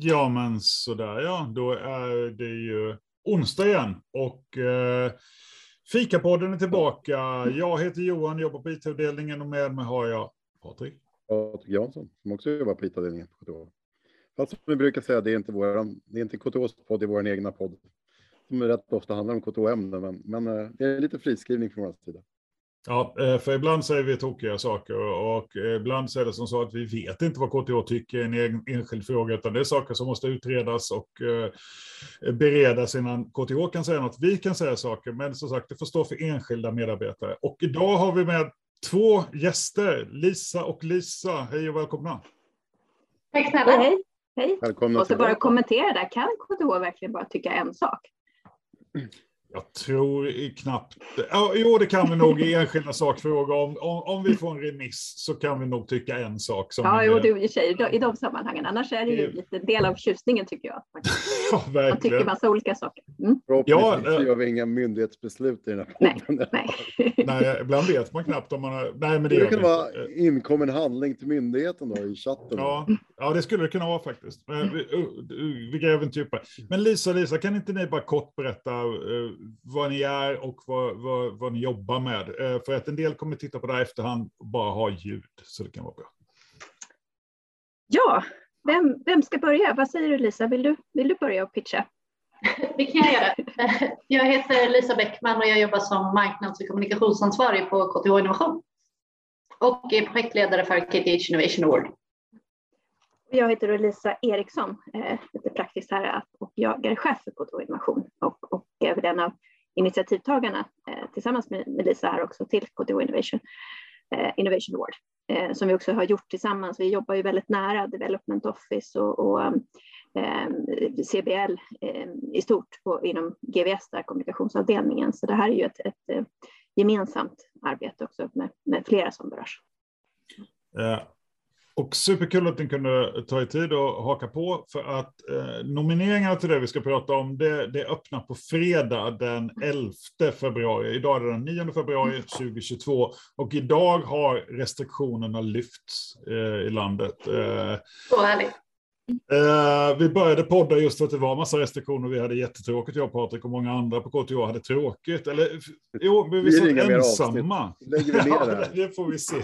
Ja, men sådär ja. Då är det ju onsdag igen och eh, Fikapodden är tillbaka. Jag heter Johan, jobbar på IT-avdelningen och med mig har jag Patrik. Patrik Jansson som också jobbar på IT-avdelningen på KTH. Fast som vi brukar säga, det är inte, våran, det är inte KTHs podd, det är vår egna podd. Som rätt ofta handlar om KTH-ämnen, men, men eh, det är lite friskrivning från vår sida. Ja, eh, för ibland säger vi tokiga saker och ibland så är det som så att vi vet inte vad KTH tycker i en enskild fråga, utan det är saker som måste utredas och eh, beredas innan KTH kan säga något. Vi kan säga saker, men som sagt, det får stå för enskilda medarbetare. Och idag har vi med två gäster, Lisa och Lisa. Hej och välkomna. Tack snälla. Hej. Hej. Välkomna Och så bara kommentera där, kan KTH verkligen bara tycka en sak? Jag tror knappt... Ja, jo, det kan vi nog i enskilda sakfrågor. Om, om, om vi får en remiss så kan vi nog tycka en sak. Som ja, jo, du i sig i de sammanhangen. Annars är det ju lite del av tjusningen tycker jag. Man, ja, verkligen. man tycker massa olika saker. Mm. Förhoppningsvis ja, gör vi inga myndighetsbeslut i den här podden. Nej, nej. nej, ibland vet man knappt om man har... Nej, men det, det kan vara inkommen handling till myndigheten då i chatten. Ja, ja det skulle det kunna vara faktiskt. Vi, vi gräver inte djupare. Men Lisa, Lisa, kan inte ni bara kort berätta vad ni är och vad, vad, vad ni jobbar med. Eh, för att en del kommer titta på det här efterhand och bara ha ljud, så det kan vara bra. Ja, vem, vem ska börja? Vad säger du Lisa? Vill du, vill du börja och pitcha? Det kan jag göra. Jag heter Lisa Bäckman och jag jobbar som marknads och kommunikationsansvarig på KTH Innovation och är projektledare för KTH Innovation Award. Jag heter Lisa Eriksson, eh, lite praktiskt här, och jag är chef för KTH Innovation och, och är en av initiativtagarna eh, tillsammans med, med Lisa här också till KTH Innovation, eh, Innovation Award eh, som vi också har gjort tillsammans. Vi jobbar ju väldigt nära Development Office och, och eh, CBL eh, i stort på, inom GVS, där kommunikationsavdelningen. Så det här är ju ett, ett, ett gemensamt arbete också med, med flera som berörs. Eh, och superkul att ni kunde ta er tid och haka på för att eh, nomineringarna till det vi ska prata om det, det öppnar på fredag den 11 februari. Idag är det den 9 februari 2022 och idag har restriktionerna lyfts eh, i landet. Eh, Så härligt. Eh, vi började podda just för att det var massa restriktioner. Vi hade jättetråkigt, jag och Patrik och många andra på KTH hade tråkigt. Eller jo, vi, vi satt ensamma. Lägger vi ner det, ja, det får vi se.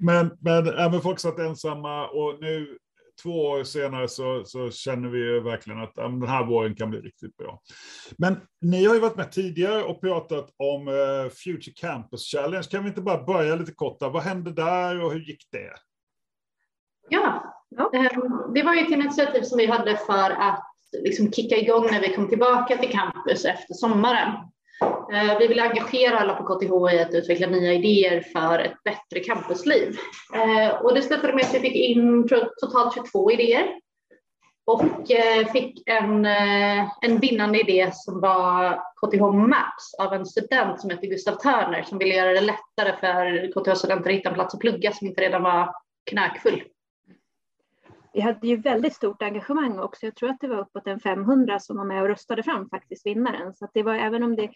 Men, men, äh, men folk satt ensamma och nu två år senare så, så känner vi ju verkligen att äh, den här våren kan bli riktigt bra. Men ni har ju varit med tidigare och pratat om uh, Future Campus Challenge. Kan vi inte bara börja lite kort där? Vad hände där och hur gick det? Ja, Ja. Ehm, det var ju ett initiativ som vi hade för att liksom kicka igång när vi kom tillbaka till campus efter sommaren. Ehm, vi ville engagera alla på KTH i att utveckla nya idéer för ett bättre campusliv. Ehm, och det slutade med att vi fick in totalt 22 idéer och eh, fick en, eh, en vinnande idé som var KTH Maps av en student som heter Gustav Törner som ville göra det lättare för KTH-studenter att hitta en plats att plugga som inte redan var knäckfull vi hade ju väldigt stort engagemang också. Jag tror att det var uppåt en 500 som var med och röstade fram faktiskt vinnaren. Så att det var även om det,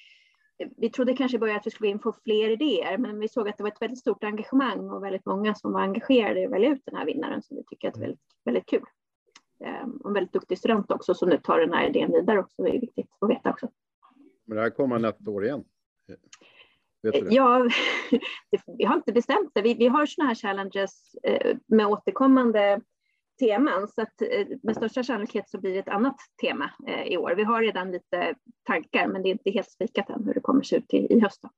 vi trodde kanske i början att vi skulle in få fler idéer, men vi såg att det var ett väldigt stort engagemang och väldigt många som var engagerade i att välja ut den här vinnaren som vi tycker är väldigt, väldigt kul. Ehm, och en väldigt duktig student också som nu tar den här idén vidare också. Det är viktigt att veta också. Men det här kommer nästa år igen? Ja, vi har inte bestämt det. Vi, vi har sådana här challenges eh, med återkommande teman så att eh, med största sannolikhet så blir det ett annat tema eh, i år. Vi har redan lite tankar men det är inte helt spikat än hur det kommer se ut i, i höst. Då.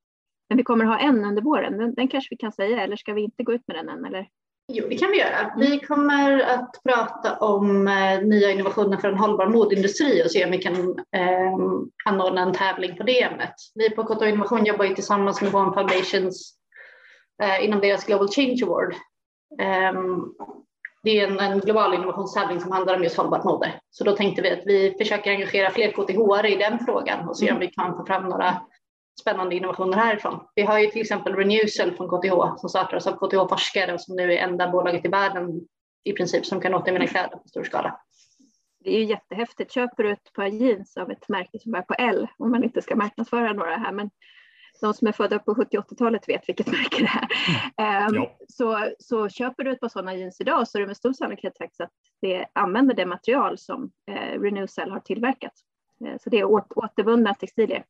Men vi kommer ha en under våren, den, den, kanske vi kan säga eller ska vi inte gå ut med den än? Eller? Jo, det kan vi göra. Vi kommer att prata om eh, nya innovationer för en hållbar modindustri och se om vi kan eh, anordna en tävling på det ämnet. Vi på KTH Innovation jobbar ju tillsammans med One Foundations eh, inom deras Global Change Award. Eh, det är en, en global innovationstävling som handlar om just hållbart mode. Så då tänkte vi att vi försöker engagera fler KTH i den frågan och se om vi kan få fram några spännande innovationer härifrån. Vi har ju till exempel Renewcell från KTH som startades av KTH-forskare och som nu är enda bolaget i världen i princip som kan återvinna kläder på stor skala. Det är ju jättehäftigt. Köper du ett par jeans av ett märke som börjar på L, om man inte ska marknadsföra några här, men de som är födda på 70 80-talet vet vilket märke det är. Mm. Ja. Så, så köper du ett par sådana jeans idag så är det med stor sannolikhet faktiskt att det använder det material som eh, Renewcell har tillverkat. Eh, så det är åt, återvunna textilier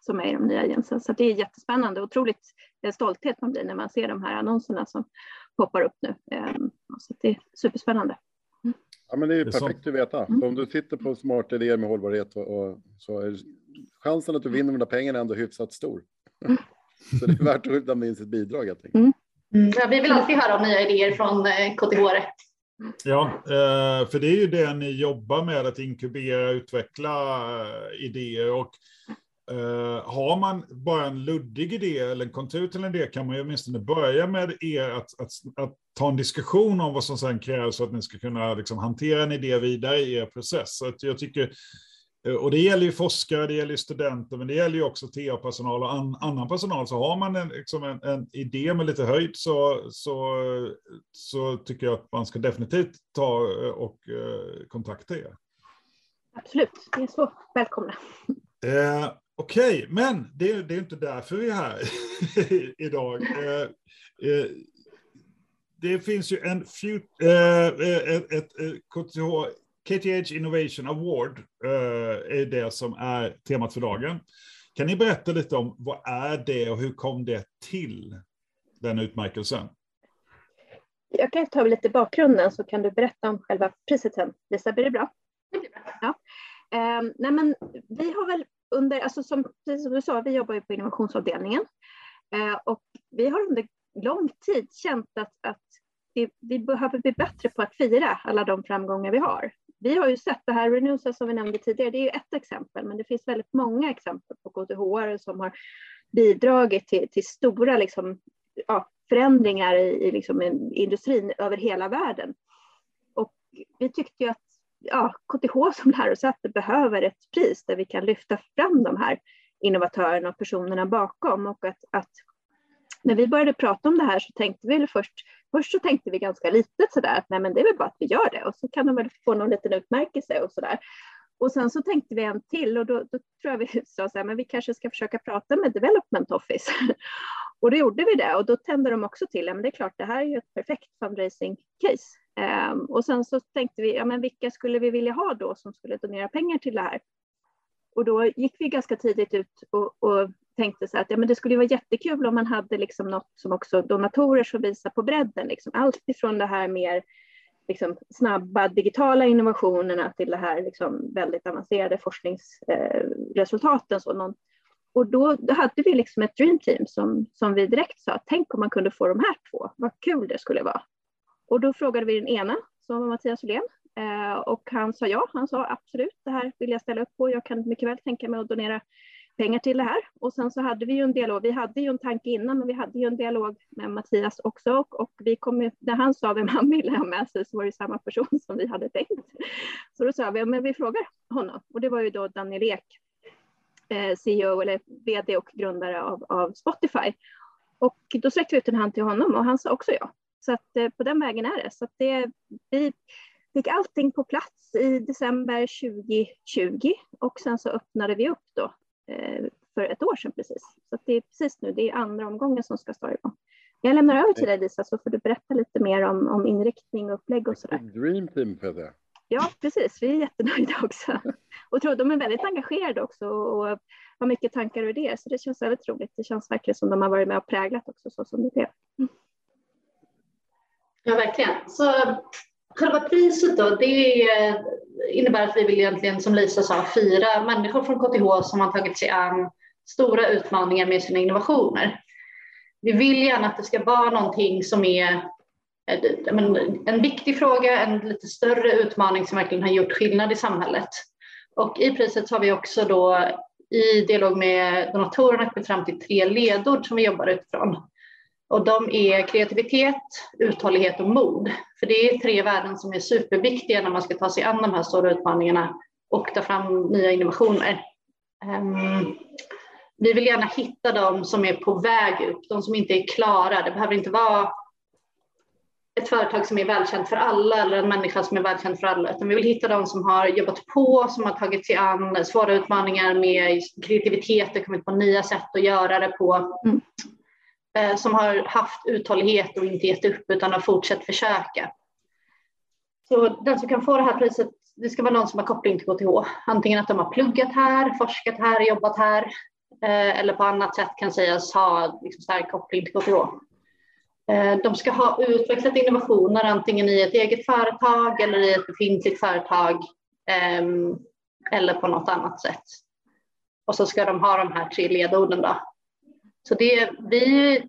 som är i de nya jeansen. Så det är jättespännande, otroligt stolthet man blir när man ser de här annonserna som poppar upp nu. Ehm, så det är superspännande. Mm. Ja, men det är perfekt att veta. Mm. om du sitter på smarta idéer med hållbarhet och, och, så är chansen att du vinner de där pengarna ändå hyfsat stor. Mm. så det är värt att lämna in sitt bidrag helt enkelt. Mm. mm. Ja, vi vill alltid höra om nya idéer från KTH. Eh, ja, eh, för det är ju det ni jobbar med, att inkubera, utveckla eh, idéer. Och har man bara en luddig idé eller en kontur till en idé kan man ju åtminstone börja med er att, att, att ta en diskussion om vad som sedan krävs för att ni ska kunna liksom, hantera en idé vidare i er process. Så att jag tycker, och det gäller ju forskare, det gäller studenter, men det gäller ju också TA-personal och an, annan personal. Så har man en, liksom en, en, idé med lite höjd så, så, så tycker jag att man ska definitivt ta uh, och kontakta er. Absolut, det är så välkomna. Okej, okay, men det, det, är inte därför vi är här idag. Eh, eh, det finns ju en eh, ett, ett, KTH, KTH Innovation Award är det som är temat för dagen. Kan ni berätta lite om vad är det och hur kom det till, den utmärkelsen? Jag kan ta lite bakgrunden så kan du berätta om själva priset sen. Lisa, blir det bra? Ja. Um, nej men, vi har väl under, alltså som, precis som du sa, vi jobbar ju på innovationsavdelningen eh, och vi har under lång tid känt att, att vi, vi, behöver bli bättre på att fira alla de framgångar vi har. Vi har ju sett det här, Renusa som vi nämnde tidigare, det är ju ett exempel, men det finns väldigt många exempel på KTH som har bidragit till, till stora liksom, ja, förändringar i, i liksom, industrin över hela världen. Och vi tyckte ju att ja, KTH som lärosäte behöver ett pris där vi kan lyfta fram de här innovatörerna och personerna bakom och att, att när vi började prata om det här så tänkte vi först, först så tänkte vi ganska litet sådär att nej men det är väl bara att vi gör det och så kan de väl få någon liten utmärkelse och sådär. Och sen så tänkte vi en till och då, då tror jag vi sa så här, men vi kanske ska försöka prata med Development Office. och då gjorde vi det och då tände de också till, ja men det är klart det här är ju ett perfekt fundraising case. Um, och sen så tänkte vi, ja men vilka skulle vi vilja ha då som skulle donera pengar till det här? Och då gick vi ganska tidigt ut och, och tänkte så att ja, men det skulle vara jättekul om man hade liksom något som också donatorer som visar på bredden, liksom allt ifrån det här mer liksom snabba digitala innovationerna till det här liksom väldigt avancerade forskningsresultaten. Eh, så och då, då hade vi liksom ett dream team som, som vi direkt sa, tänk om man kunde få de här två, vad kul det skulle vara. Och då frågade vi den ena, som var Mattias Åhlén, eh, och han sa ja, han sa absolut, det här vill jag ställa upp på, jag kan mycket väl tänka mig att donera pengar till det här. Och sen så hade vi ju en dialog, vi hade ju en tanke innan, men vi hade ju en dialog med Mattias också och, och vi kom, när han sa vem han ville ha med sig så var det samma person som vi hade tänkt. Så då sa vi, men vi frågar honom och det var ju då Daniel Ek, eh, CEO eller vd och grundare av, av Spotify. Och då sträckte vi ut en hand till honom och han sa också ja. Så att eh, på den vägen är det. Så att det, vi fick allting på plats i december 2020 och sen så öppnade vi upp då för ett år sedan precis. Så det är precis nu, det är andra omgången som ska stå igång. Jag lämnar över till dig Lisa så får du berätta lite mer om, om inriktning och upplägg och sådär. Dream team säga. Ja, precis. Vi är jättenöjda också. Och tror, de är väldigt engagerade också och har mycket tankar och idéer, så det känns väldigt roligt. Det känns verkligen som de har varit med och präglat också så som det blev. Mm. Ja, verkligen. Så själva priset då, det eh, innebär att vi vill egentligen, som Lisa sa, fira människor från KTH som har tagit sig an stora utmaningar med sina innovationer. Vi vill gärna att det ska vara någonting som är eh, en viktig fråga, en lite större utmaning som verkligen har gjort skillnad i samhället. Och i priset har vi också då i dialog med donatorerna kommit fram till tre ledord som vi jobbar utifrån. Och de är kreativitet, uthållighet och mod. För det är tre värden som är superviktiga när man ska ta sig an de här stora utmaningarna och ta fram nya innovationer. Um, vi vill gärna hitta de som är på väg upp, de som inte är klara. Det behöver inte vara ett företag som är välkänt för alla eller en människa som är välkänd för alla, utan vi vill hitta de som har jobbat på, som har tagit sig an svåra utmaningar med kreativitet och kommit på nya sätt att göra det på. Mm. Eh, som har haft uthållighet och inte gett upp utan har fortsatt försöka. Så den som kan få det här priset, det ska vara någon som har koppling till KTH. Antingen att de har pluggat här, forskat här, jobbat här eh, eller på annat sätt kan sägas ha liksom stark koppling till KTH. Eh, de ska ha utvecklat innovationer antingen i ett eget företag eller i ett befintligt företag ehm, eller på något annat sätt. Och så ska de ha de här tre ledorden. Då. Så det, vi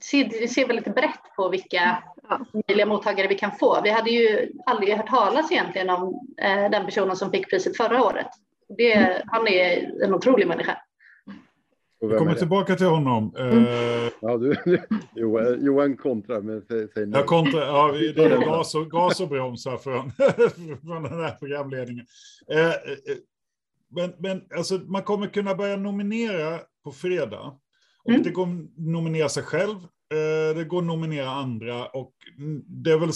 ser, ser väl lite brett på vilka möjliga mottagare vi kan få. Vi hade ju aldrig hört talas egentligen om eh, den personen som fick priset förra året. Det, han är en otrolig människa. Vi kommer tillbaka till honom. Mm. Uh, ja, du, Johan, Johan kontrar, men säg. Jag kontrar, ja, det är gas och, gas och bromsar från, från den här programledningen. Uh, uh, men men alltså, man kommer kunna börja nominera på fredag. Och mm. Det går att nominera sig själv, det går att nominera andra. Och det är väl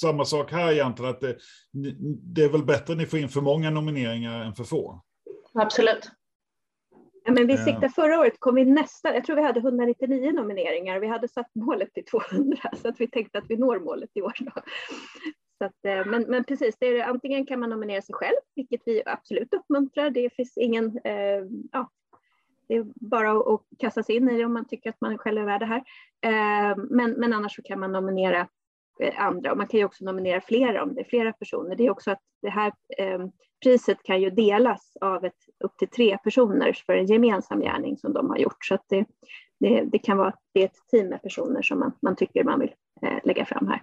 samma sak här egentligen, att det, det är väl bättre att ni får in för många nomineringar än för få. Absolut. Ja, men vi siktade förra året, kom vi nästan, jag tror vi hade 199 nomineringar, vi hade satt målet till 200 så att vi tänkte att vi når målet i år. Då. Så att, eh, men, men precis, det är, antingen kan man nominera sig själv, vilket vi absolut uppmuntrar. Det finns ingen, eh, ja, det är bara att kasta sig in i det om man tycker att man själv är värd det här. Eh, men, men annars så kan man nominera eh, andra och man kan ju också nominera flera om det är flera personer. Det är också att det här ehm, priset kan ju delas av ett, upp till tre personer för en gemensam gärning som de har gjort. Så att det, det, det kan vara det är ett team med personer som man, man tycker man vill eh, lägga fram här.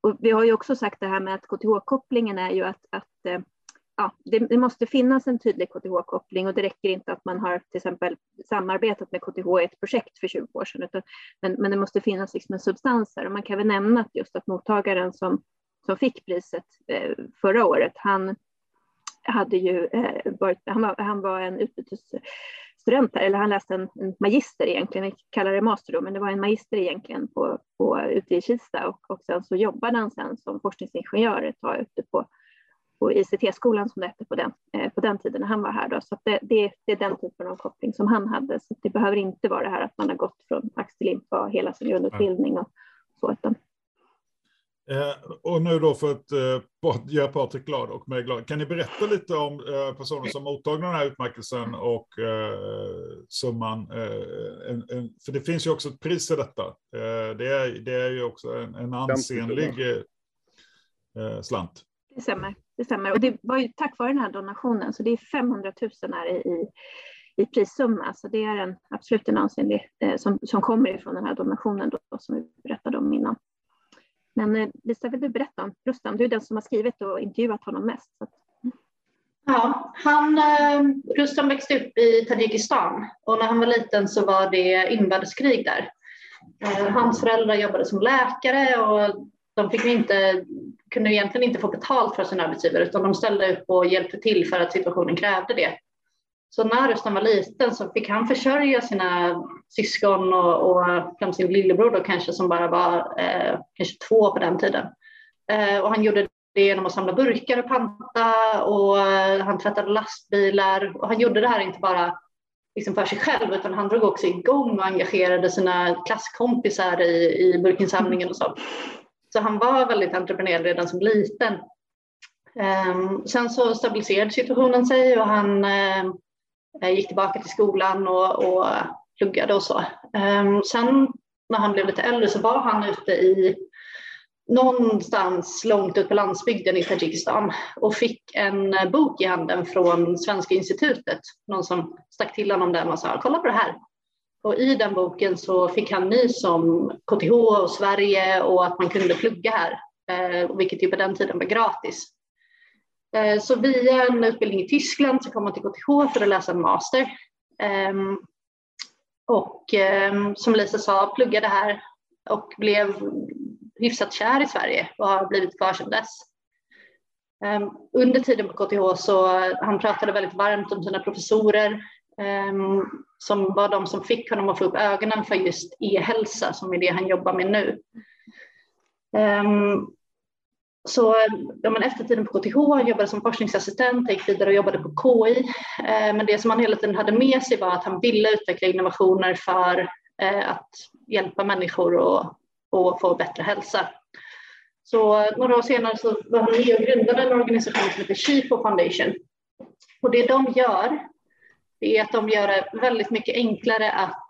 Och vi har ju också sagt det här med att KTH-kopplingen är ju att, att ja, det, det, måste finnas en tydlig KTH-koppling och det räcker inte att man har till exempel samarbetat med KTH i ett projekt för 20 år sedan, utan, men, men det måste finnas liksom en substans här. Och man kan väl nämna att just att mottagaren som, som fick priset eh, förra året, han hade ju eh, varit, han var, han var en utbytesstudent, eller han läste en, en, magister egentligen, vi kallar det master då, men det var en magister egentligen på, på, ute i Kista och, och sen så jobbade han sen som forskningsingenjör ett tag ute på, på ICT-skolan som det hette på den, eh, på den tiden när han var här. Då. Så det, det, det, är den typen av koppling som han hade. Så det behöver inte vara det här att man har gått från ax till limpa hela sin grundutbildning och så, utan Eh, och nu då för att eh, göra Patrik glad och mig glad, kan ni berätta lite om eh, personer som mottagit den här utmärkelsen och eh, summan? Eh, en, en, för det finns ju också ett pris i detta. Eh, det, är, det är ju också en, en ansenlig eh, slant. Det stämmer, det stämmer. Och det var ju tack vare den här donationen, så det är 500 000 här i, i i prissumma. Så det är en absolut en ansenlig eh, som, som kommer ifrån den här donationen då, som vi berättade om innan. Men eh, Lisa, vill du berätta om Rustam? Du är den som har skrivit och intervjuat honom mest. Så. Ja, han, eh, Rustam växte upp i Tadzjikistan och när han var liten så var det inbördeskrig där. Eh, hans föräldrar jobbade som läkare och de fick inte, kunde egentligen inte få betalt för sin arbetsgivare utan de ställde upp och hjälpte till för att situationen krävde det. Så när Rustan var liten så fick han försörja sina syskon och, och sin lillebror då kanske som bara var eh, kanske två på den tiden. Eh, och han gjorde det genom att samla burkar och panta och eh, han tvättade lastbilar och han gjorde det här inte bara liksom för sig själv utan han drog också igång och engagerade sina klasskompisar i, i burkinsamlingen och så. Så han var väldigt entreprenöriell redan som liten. Ehm, sen så stabiliserade situationen sig och han eh, gick tillbaka till skolan och, och pluggade och så. Ehm, sen när han blev lite äldre så var han ute i någonstans långt ut på landsbygden i Tadzjikistan och fick en eh, bok i handen från Svenska institutet. Någon som stack till honom den och sa kolla på det här. Och i den boken så fick han nys om KTH och Sverige och att man kunde plugga här, eh, vilket ju på den tiden var gratis. Eh, så via en utbildning i Tyskland så kom han till KTH för att läsa en master. Ehm, och ehm, som Lisa sa, pluggade här och blev hyfsat kär i Sverige och har blivit kvar sedan dess. Ehm, under tiden på KTH så han pratade väldigt varmt om sina professorer Ehm, som var de som fick honom att få upp ögonen för just e-hälsa som är det han jobbar med nu. Ehm, så ja, men efter tiden på KTH, han jobbade som forskningsassistent, gick vidare och jobbade på KI. Eh, men det som han hela tiden hade med sig var att han ville utveckla innovationer för eh, att hjälpa människor och, och, få bättre hälsa. Så några år senare så var han med och grundade en organisation som heter Shifo Foundation. Och det de gör, det är att de gör det väldigt mycket enklare att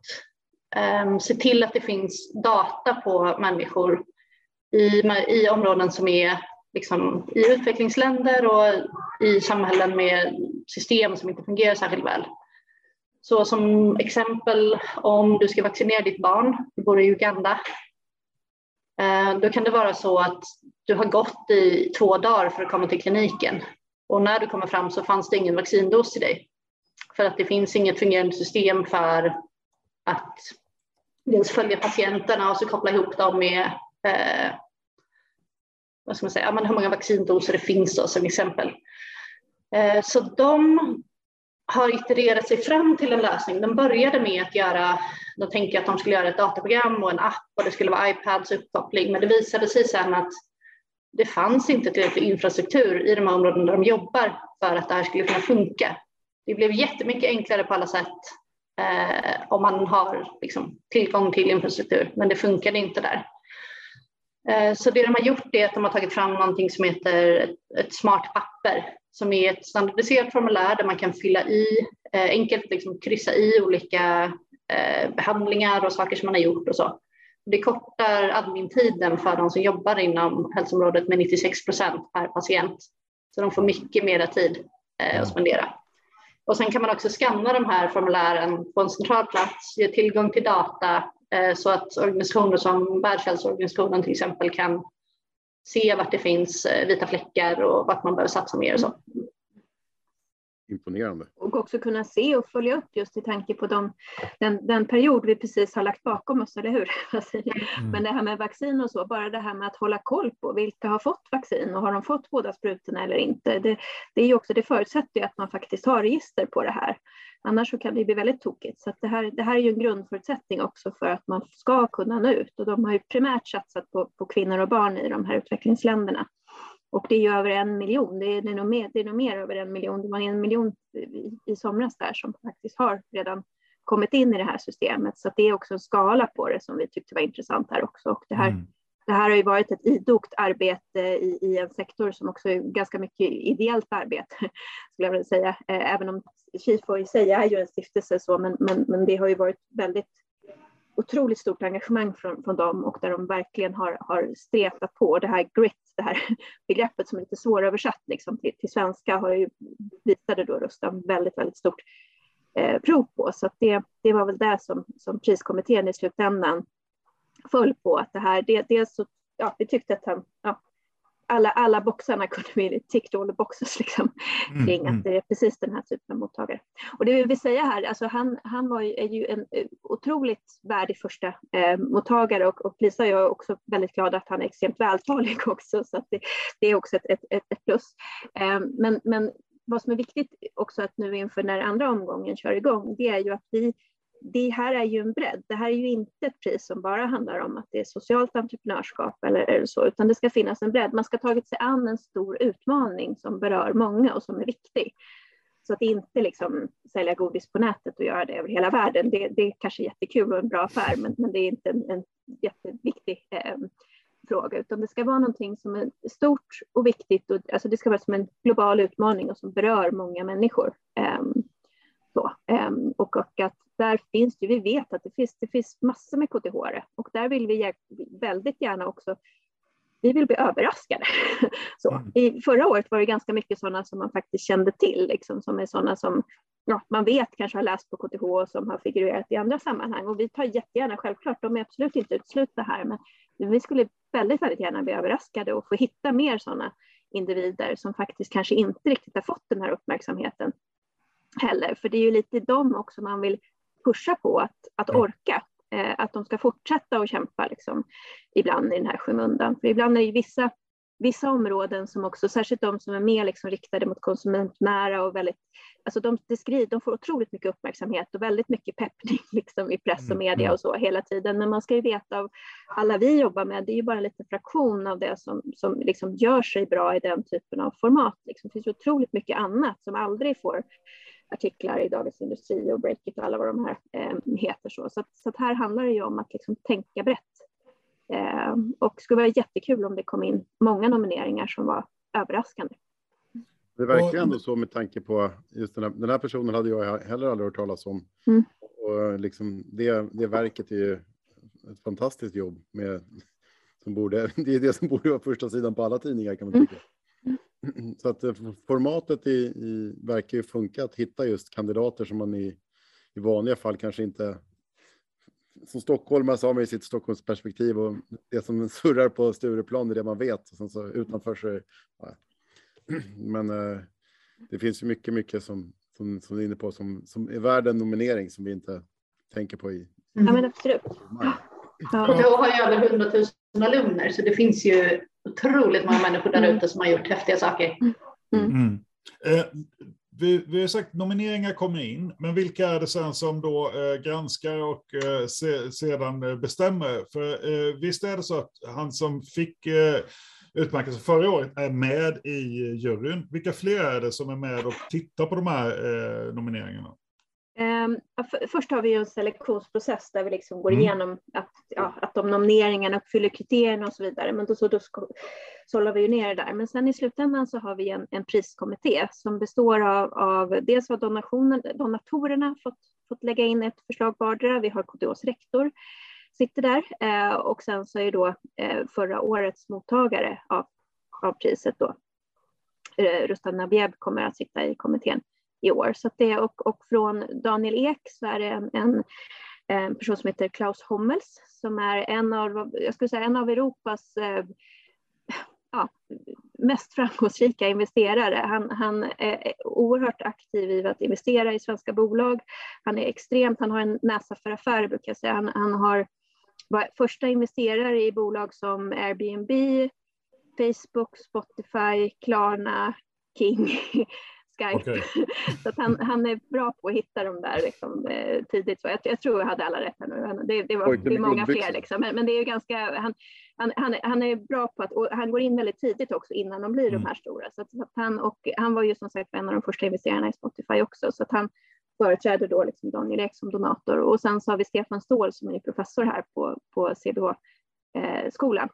um, se till att det finns data på människor i, i områden som är liksom, i utvecklingsländer och i samhällen med system som inte fungerar särskilt väl. Så som exempel om du ska vaccinera ditt barn, du bor i Uganda, eh, då kan det vara så att du har gått i två dagar för att komma till kliniken och när du kommer fram så fanns det ingen vaccindos till dig. För att det finns inget fungerande system för att dels följa patienterna och så koppla ihop dem med eh, vad ska man säga, hur många vaccindoser det finns då, som exempel. Eh, så de har itererat sig fram till en lösning. De började med att göra, de tänkte att de skulle göra ett dataprogram och en app och det skulle vara iPads uppkoppling, men det visade sig sen att det fanns inte tillräcklig infrastruktur i de här områdena där de jobbar för att det här skulle kunna funka. Det blev jättemycket enklare på alla sätt eh, om man har liksom, tillgång till infrastruktur, men det funkade inte där. Eh, så det de har gjort är att de har tagit fram någonting som heter ett smart papper som är ett standardiserat formulär där man kan fylla i, eh, enkelt liksom kryssa i olika eh, behandlingar och saker som man har gjort och så. Det kortar admin-tiden för de som jobbar inom hälsoområdet med 96 procent per patient. Så de får mycket mera tid att spendera. Och sen kan man också skanna de här formulären på en central plats, ge tillgång till data eh, så att organisationer som Världshälsoorganisationen till exempel kan se vart det finns eh, vita fläckar och vart man behöver satsa mer och så. Mm. Imponerande. Och också kunna se och följa upp just i tanke på de, den, den period vi precis har lagt bakom oss, eller hur? Mm. Men det här med vaccin och så, bara det här med att hålla koll på vilka har fått vaccin och har de fått båda sprutorna eller inte? Det, det, är ju också, det förutsätter ju att man faktiskt har register på det här. Annars så kan det bli väldigt tokigt. Så det, här, det här är ju en grundförutsättning också för att man ska kunna nå ut. Och de har ju primärt satsat på, på kvinnor och barn i de här utvecklingsländerna. Och det är ju över en miljon, det är, det är, nog, mer, det är nog mer över en miljon, det var en miljon i, i somras där som faktiskt har redan kommit in i det här systemet. Så det är också en skala på det som vi tyckte var intressant här också. Och det här mm det här har ju varit ett idogt arbete i, i, en sektor som också är ganska mycket ideellt arbete, skulle jag vilja säga. Eh, även om Kifo i sig är ju en stiftelse, så, men, men, men det har ju varit väldigt otroligt stort engagemang från, från dem och där de verkligen har, har stretat på. Det här grit, det här begreppet som är lite svåröversatt liksom, till, till svenska, har ju visade då Rustam väldigt, väldigt stort eh, prov på. Så det, det var väl det som, som priskommittén i slutändan föll på att det här, det, dels så, ja, vi tyckte att han, ja, alla, alla boxarna kunde vi tick all boxes liksom, mm, kring mm. att det är precis den här typen av mottagare. Och det vi vill säga här, alltså han, han var ju, är ju en eh, otroligt värdig första eh, mottagare och, och Lisa och jag är också väldigt glada att han är extremt vältalig också, så det, det är också ett, ett, ett plus. Eh, men, men vad som är viktigt också att nu inför när andra omgången kör igång, det är ju att vi det här är ju en bredd. Det här är ju inte ett pris som bara handlar om att det är socialt entreprenörskap eller, eller så, utan det ska finnas en bredd. Man ska ha tagit sig an en stor utmaning som berör många och som är viktig. Så att inte liksom sälja godis på nätet och göra det över hela världen, det, det är kanske jättekul och en bra affär, men, men det är inte en, en jätteviktig eh, fråga, utan det ska vara någonting som är stort och viktigt. Och, alltså det ska vara som en global utmaning och som berör många människor. Eh, så, eh, och, och att där finns det, vi vet att det finns, det finns massor med KTH och där vill vi väldigt gärna också vi vill bli överraskade. Så. Mm. I förra året var det ganska mycket sådana som man faktiskt kände till, liksom, som är sådana som ja, man vet kanske har läst på KTH och som har figurerat i andra sammanhang. Och vi tar jättegärna, självklart, de är absolut inte utslutna här, men vi skulle väldigt, väldigt gärna bli överraskade och få hitta mer sådana individer som faktiskt kanske inte riktigt har fått den här uppmärksamheten heller. För det är ju lite dem också man vill pusha på att, att mm. orka. Eh, att de ska fortsätta att kämpa liksom, ibland i den här skymundan. För ibland är det vissa vissa områden som också, särskilt de som är mer liksom riktade mot konsumentnära och väldigt, alltså de, de, skriver, de får otroligt mycket uppmärksamhet och väldigt mycket peppning liksom i press och mm, media mm. och så hela tiden. Men man ska ju veta av alla vi jobbar med, det är ju bara en liten fraktion av det som, som liksom gör sig bra i den typen av format. Liksom. Det finns otroligt mycket annat som aldrig får artiklar i Dagens Industri och Breakit och alla vad de här eh, heter. Så, så, att, så att här handlar det ju om att liksom tänka brett. Eh, och det skulle vara jättekul om det kom in många nomineringar som var överraskande. Det verkar ändå så med tanke på just den här, den här personen hade jag heller aldrig hört talas om. Mm. Och liksom det, det verket är ju ett fantastiskt jobb med som borde, det är det som borde vara första sidan på alla tidningar kan man tycka. Mm. Så att eh, formatet i, i, verkar ju funka att hitta just kandidater som man i, i vanliga fall kanske inte som stockholmare så har man ju sitt Stockholmsperspektiv och det som surrar på Stureplan är det man vet. Och sen så utanför så, ja. Men eh, det finns ju mycket, mycket som, som, som du är inne på som, som är värd en nominering som vi inte tänker på i. Ja, men absolut. Ja. KTH har ju över 100 000 alumner så det finns ju otroligt många människor där mm. ute som har gjort häftiga saker. Mm. Mm. Eh, vi, vi har sagt nomineringar kommer in, men vilka är det sen som då eh, granskar och eh, se, sedan bestämmer? För eh, visst är det så att han som fick eh, utmärkelse förra året är med i juryn. Vilka fler är det som är med och tittar på de här eh, nomineringarna? Um, först har vi en selektionsprocess där vi liksom går mm. igenom att, ja, att de nomineringarna uppfyller kriterierna och så vidare. Men då, så, då sållar vi ju ner det där. Men sen i slutändan så har vi en, en priskommitté som består av, av dels vad donatorerna fått, fått lägga in ett förslag vardera. Vi har KTHs rektor sitter där eh, och sen så är då eh, förra årets mottagare av, av priset då eh, Rustam Nabieb kommer att sitta i kommittén i år. Så det, och, och från Daniel Ek så är det en, en, en, person som heter Klaus Hommels som är en av, jag skulle säga, en av Europas eh, ja, mest framgångsrika investerare. Han, han, är oerhört aktiv i att investera i svenska bolag. Han är extremt, han har en näsa för affärer brukar jag säga. Han, han har var första investerare i bolag som Airbnb, Facebook, Spotify, Klarna, King, Skype. Okay. så att han, han är bra på att hitta de där liksom, eh, tidigt. Så jag, jag, tror jag hade alla rätt nu. Det, det, var, det är många fler, liksom. men, men, det är ganska, han, han, han, han, är bra på att, och han går in väldigt tidigt också innan de blir mm. de här stora. Så att, så att han, och han var ju som sagt en av de första investerarna i Spotify också, så att han företräder då liksom Daniel Ek som donator. Och sen så har vi Stefan Ståhl som är professor här på, på CBH-skolan. Eh,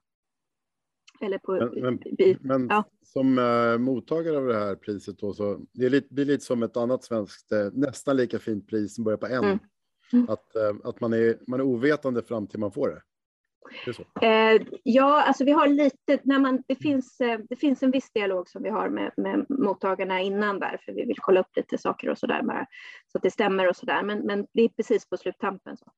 eller på, men, men, men ja. som uh, mottagare av det här priset då, så det är lite, blir lite som ett annat svenskt, uh, nästan lika fint pris som börjar på en. Mm. Mm. Att, uh, att man, är, man är ovetande fram till man får det. Eh, ja, alltså vi har lite, när man, det, finns, eh, det finns en viss dialog som vi har med, med mottagarna innan där, för vi vill kolla upp lite saker och så där, bara, så att det stämmer och så där, men, men det är precis på sluttampen. Så.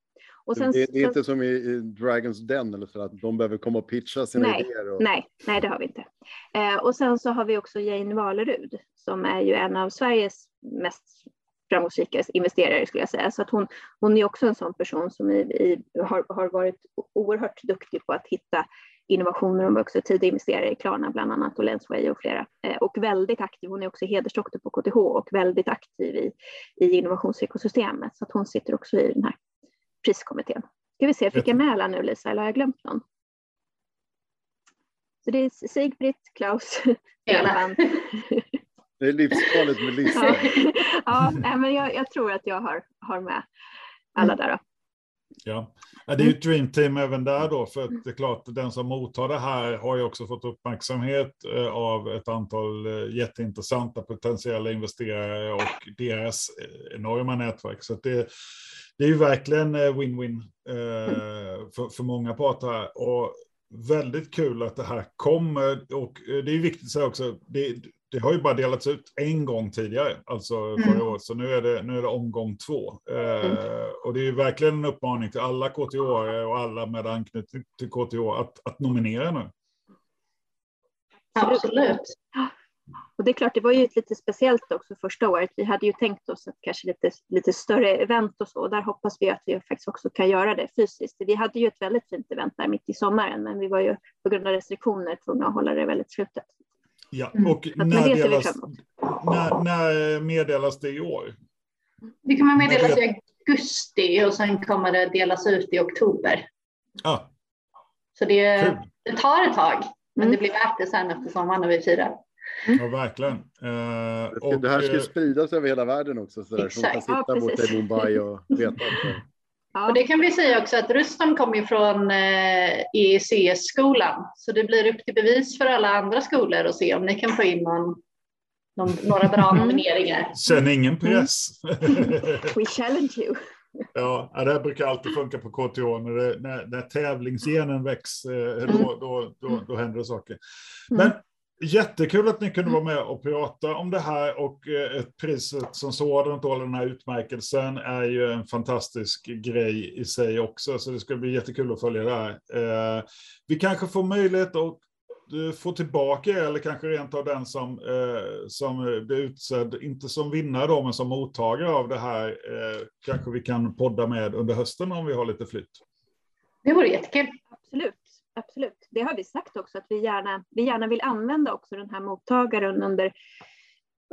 Och sen, det, det är inte som i, i Dragons Den, eller så att de behöver komma och pitcha sina nej, idéer? Och... Nej, nej, det har vi inte. Eh, och sen så har vi också Jane Valerud, som är ju en av Sveriges mest framgångsrika investerare skulle jag säga. Så att hon, hon är också en sån person som i, i, har, har varit oerhört duktig på att hitta innovationer. Hon var också tidig investerare i Klarna bland annat och Lensway och flera. Eh, och väldigt aktiv, hon är också hedersdoktor på KTH och väldigt aktiv i, i innovationsekosystemet. Så att hon sitter också i den här priskommittén. Ska vi se, fick jag med alla nu Lisa eller har jag glömt någon? Så det är Sigbritt, Klaus, Stefan. Det är livsfarligt med listor. ja, men jag, jag, tror att jag har, har med alla där. Då. Ja, det är ju ett dream team även där då, för att det är klart, den som mottar det här har ju också fått uppmärksamhet eh, av ett antal eh, jätteintressanta potentiella investerare och deras eh, enorma nätverk. Så det, det är ju verkligen win-win för, för många parter här. Och väldigt kul att det här kommer. Och det är viktigt att säga också, det, det har ju bara delats ut en gång tidigare, alltså förra mm. året, så nu är det, nu är det omgång två. Eh, mm. och det är ju verkligen en uppmaning till alla KTH och alla med anknytning till KTH att, att nominera nu. Absolut. Och det är klart, det var ju lite speciellt också första året. Vi hade ju tänkt oss att kanske lite, lite större event och så. Och där hoppas vi att vi faktiskt också kan göra det fysiskt. Vi hade ju ett väldigt fint event där mitt i sommaren, men vi var ju på grund av restriktioner tvungna att hålla det väldigt slutet. Ja, och när, delas, när, när meddelas det i år? Det kommer meddelas i augusti och sen kommer det delas ut i oktober. Ah. Så det, det tar ett tag, men mm. det blir värt det sen efter sommaren när vi firar. Ja, verkligen. Uh, och, det här ska eh, spridas över hela världen också, så där, som kan sitta ja, borta i Mumbai och veta. Ja. Och det kan vi säga också att Rustam kommer ju från eh, EEC-skolan, så det blir upp till bevis för alla andra skolor att se om ni kan få in någon, någon några bra mm. nomineringar. Sen ingen mm. press. We challenge you. Ja, det här brukar alltid funka på KTH. När, det, när, när tävlingsgenen väcks, eh, då, då, då, då händer det saker. Men mm. Jättekul att ni kunde vara med och prata om det här och eh, priset som sådant och den här utmärkelsen är ju en fantastisk grej i sig också, så det ska bli jättekul att följa det här. Eh, vi kanske får möjlighet att eh, få tillbaka eller kanske rent av den som, som blir utsedd, inte som vinnare då, men som mottagare av det här, kanske vi kan podda med under hösten om vi har lite flytt. Det vore jättekul. Absolut absolut. Det har vi sagt också att vi gärna, vi gärna vill använda också den här mottagaren under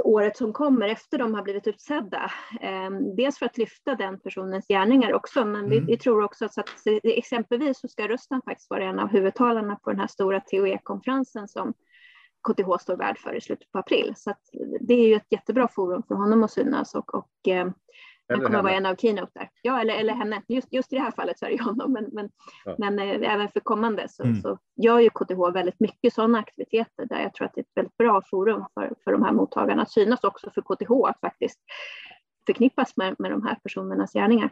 året som kommer efter de har blivit utsedda. Eh, dels för att lyfta den personens gärningar också, men mm. vi, vi, tror också att, att exempelvis så ska Rustan faktiskt vara en av huvudtalarna på den här stora TOE-konferensen som KTH står värd för i slutet på april. Så det är ju ett jättebra forum för honom att synas och, och eh, han kommer vara en av keynote där. Ja, eller, eller henne. Just, just i det här fallet så är det honom, men, men, ja. men eh, även för kommande så, mm. så gör ju KTH väldigt mycket sådana aktiviteter där jag tror att det är ett väldigt bra forum för, för de här mottagarna att synas också för KTH att faktiskt förknippas med, med de här personernas gärningar.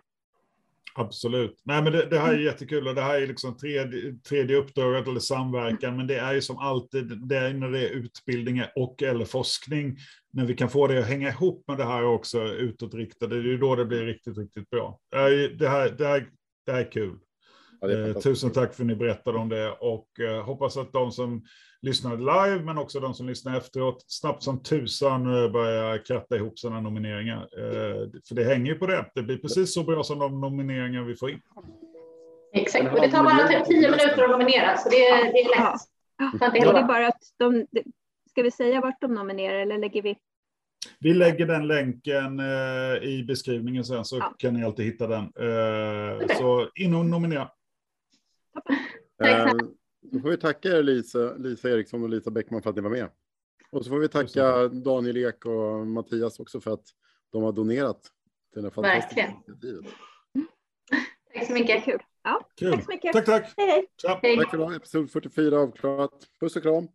Absolut. Nej, men det, det, här är mm. jättekul och det här är liksom tredje, tredje uppdraget eller samverkan, men det är ju som alltid, det är när det är utbildning och eller forskning, när vi kan få det att hänga ihop med det här också utåtriktade, det är ju då det blir riktigt, riktigt bra. Det här, det här, det här, det här är kul. Ja, är eh, tusen tack för att ni berättade om det och eh, hoppas att de som lyssnade live, men också de som lyssnar efteråt, snabbt som tusan eh, börjar kratta ihop sina nomineringar. För det hänger ju på det. Det blir precis så bra som de nomineringar vi får in. Exakt, och det tar bara typ tio minuter att nominera, så det, det är lätt. Ja. Det är bara att de, ska vi säga vart de nominerar eller lägger vi? Vi lägger den länken eh, i beskrivningen sen så ja. kan ni alltid hitta den. Eh, så in och nominera. Då får vi tacka er Lisa, Lisa Eriksson och Lisa Bäckman för att ni var med. Och så får vi tacka Daniel Ek och Mattias också för att de har donerat till den här fantastiska initiativet. Tack så mycket. Kul. Ja, Kul. Tack så mycket. Tack, tack. Hej, hej. Tack för idag. Episod 44 avklarat. Puss och kram.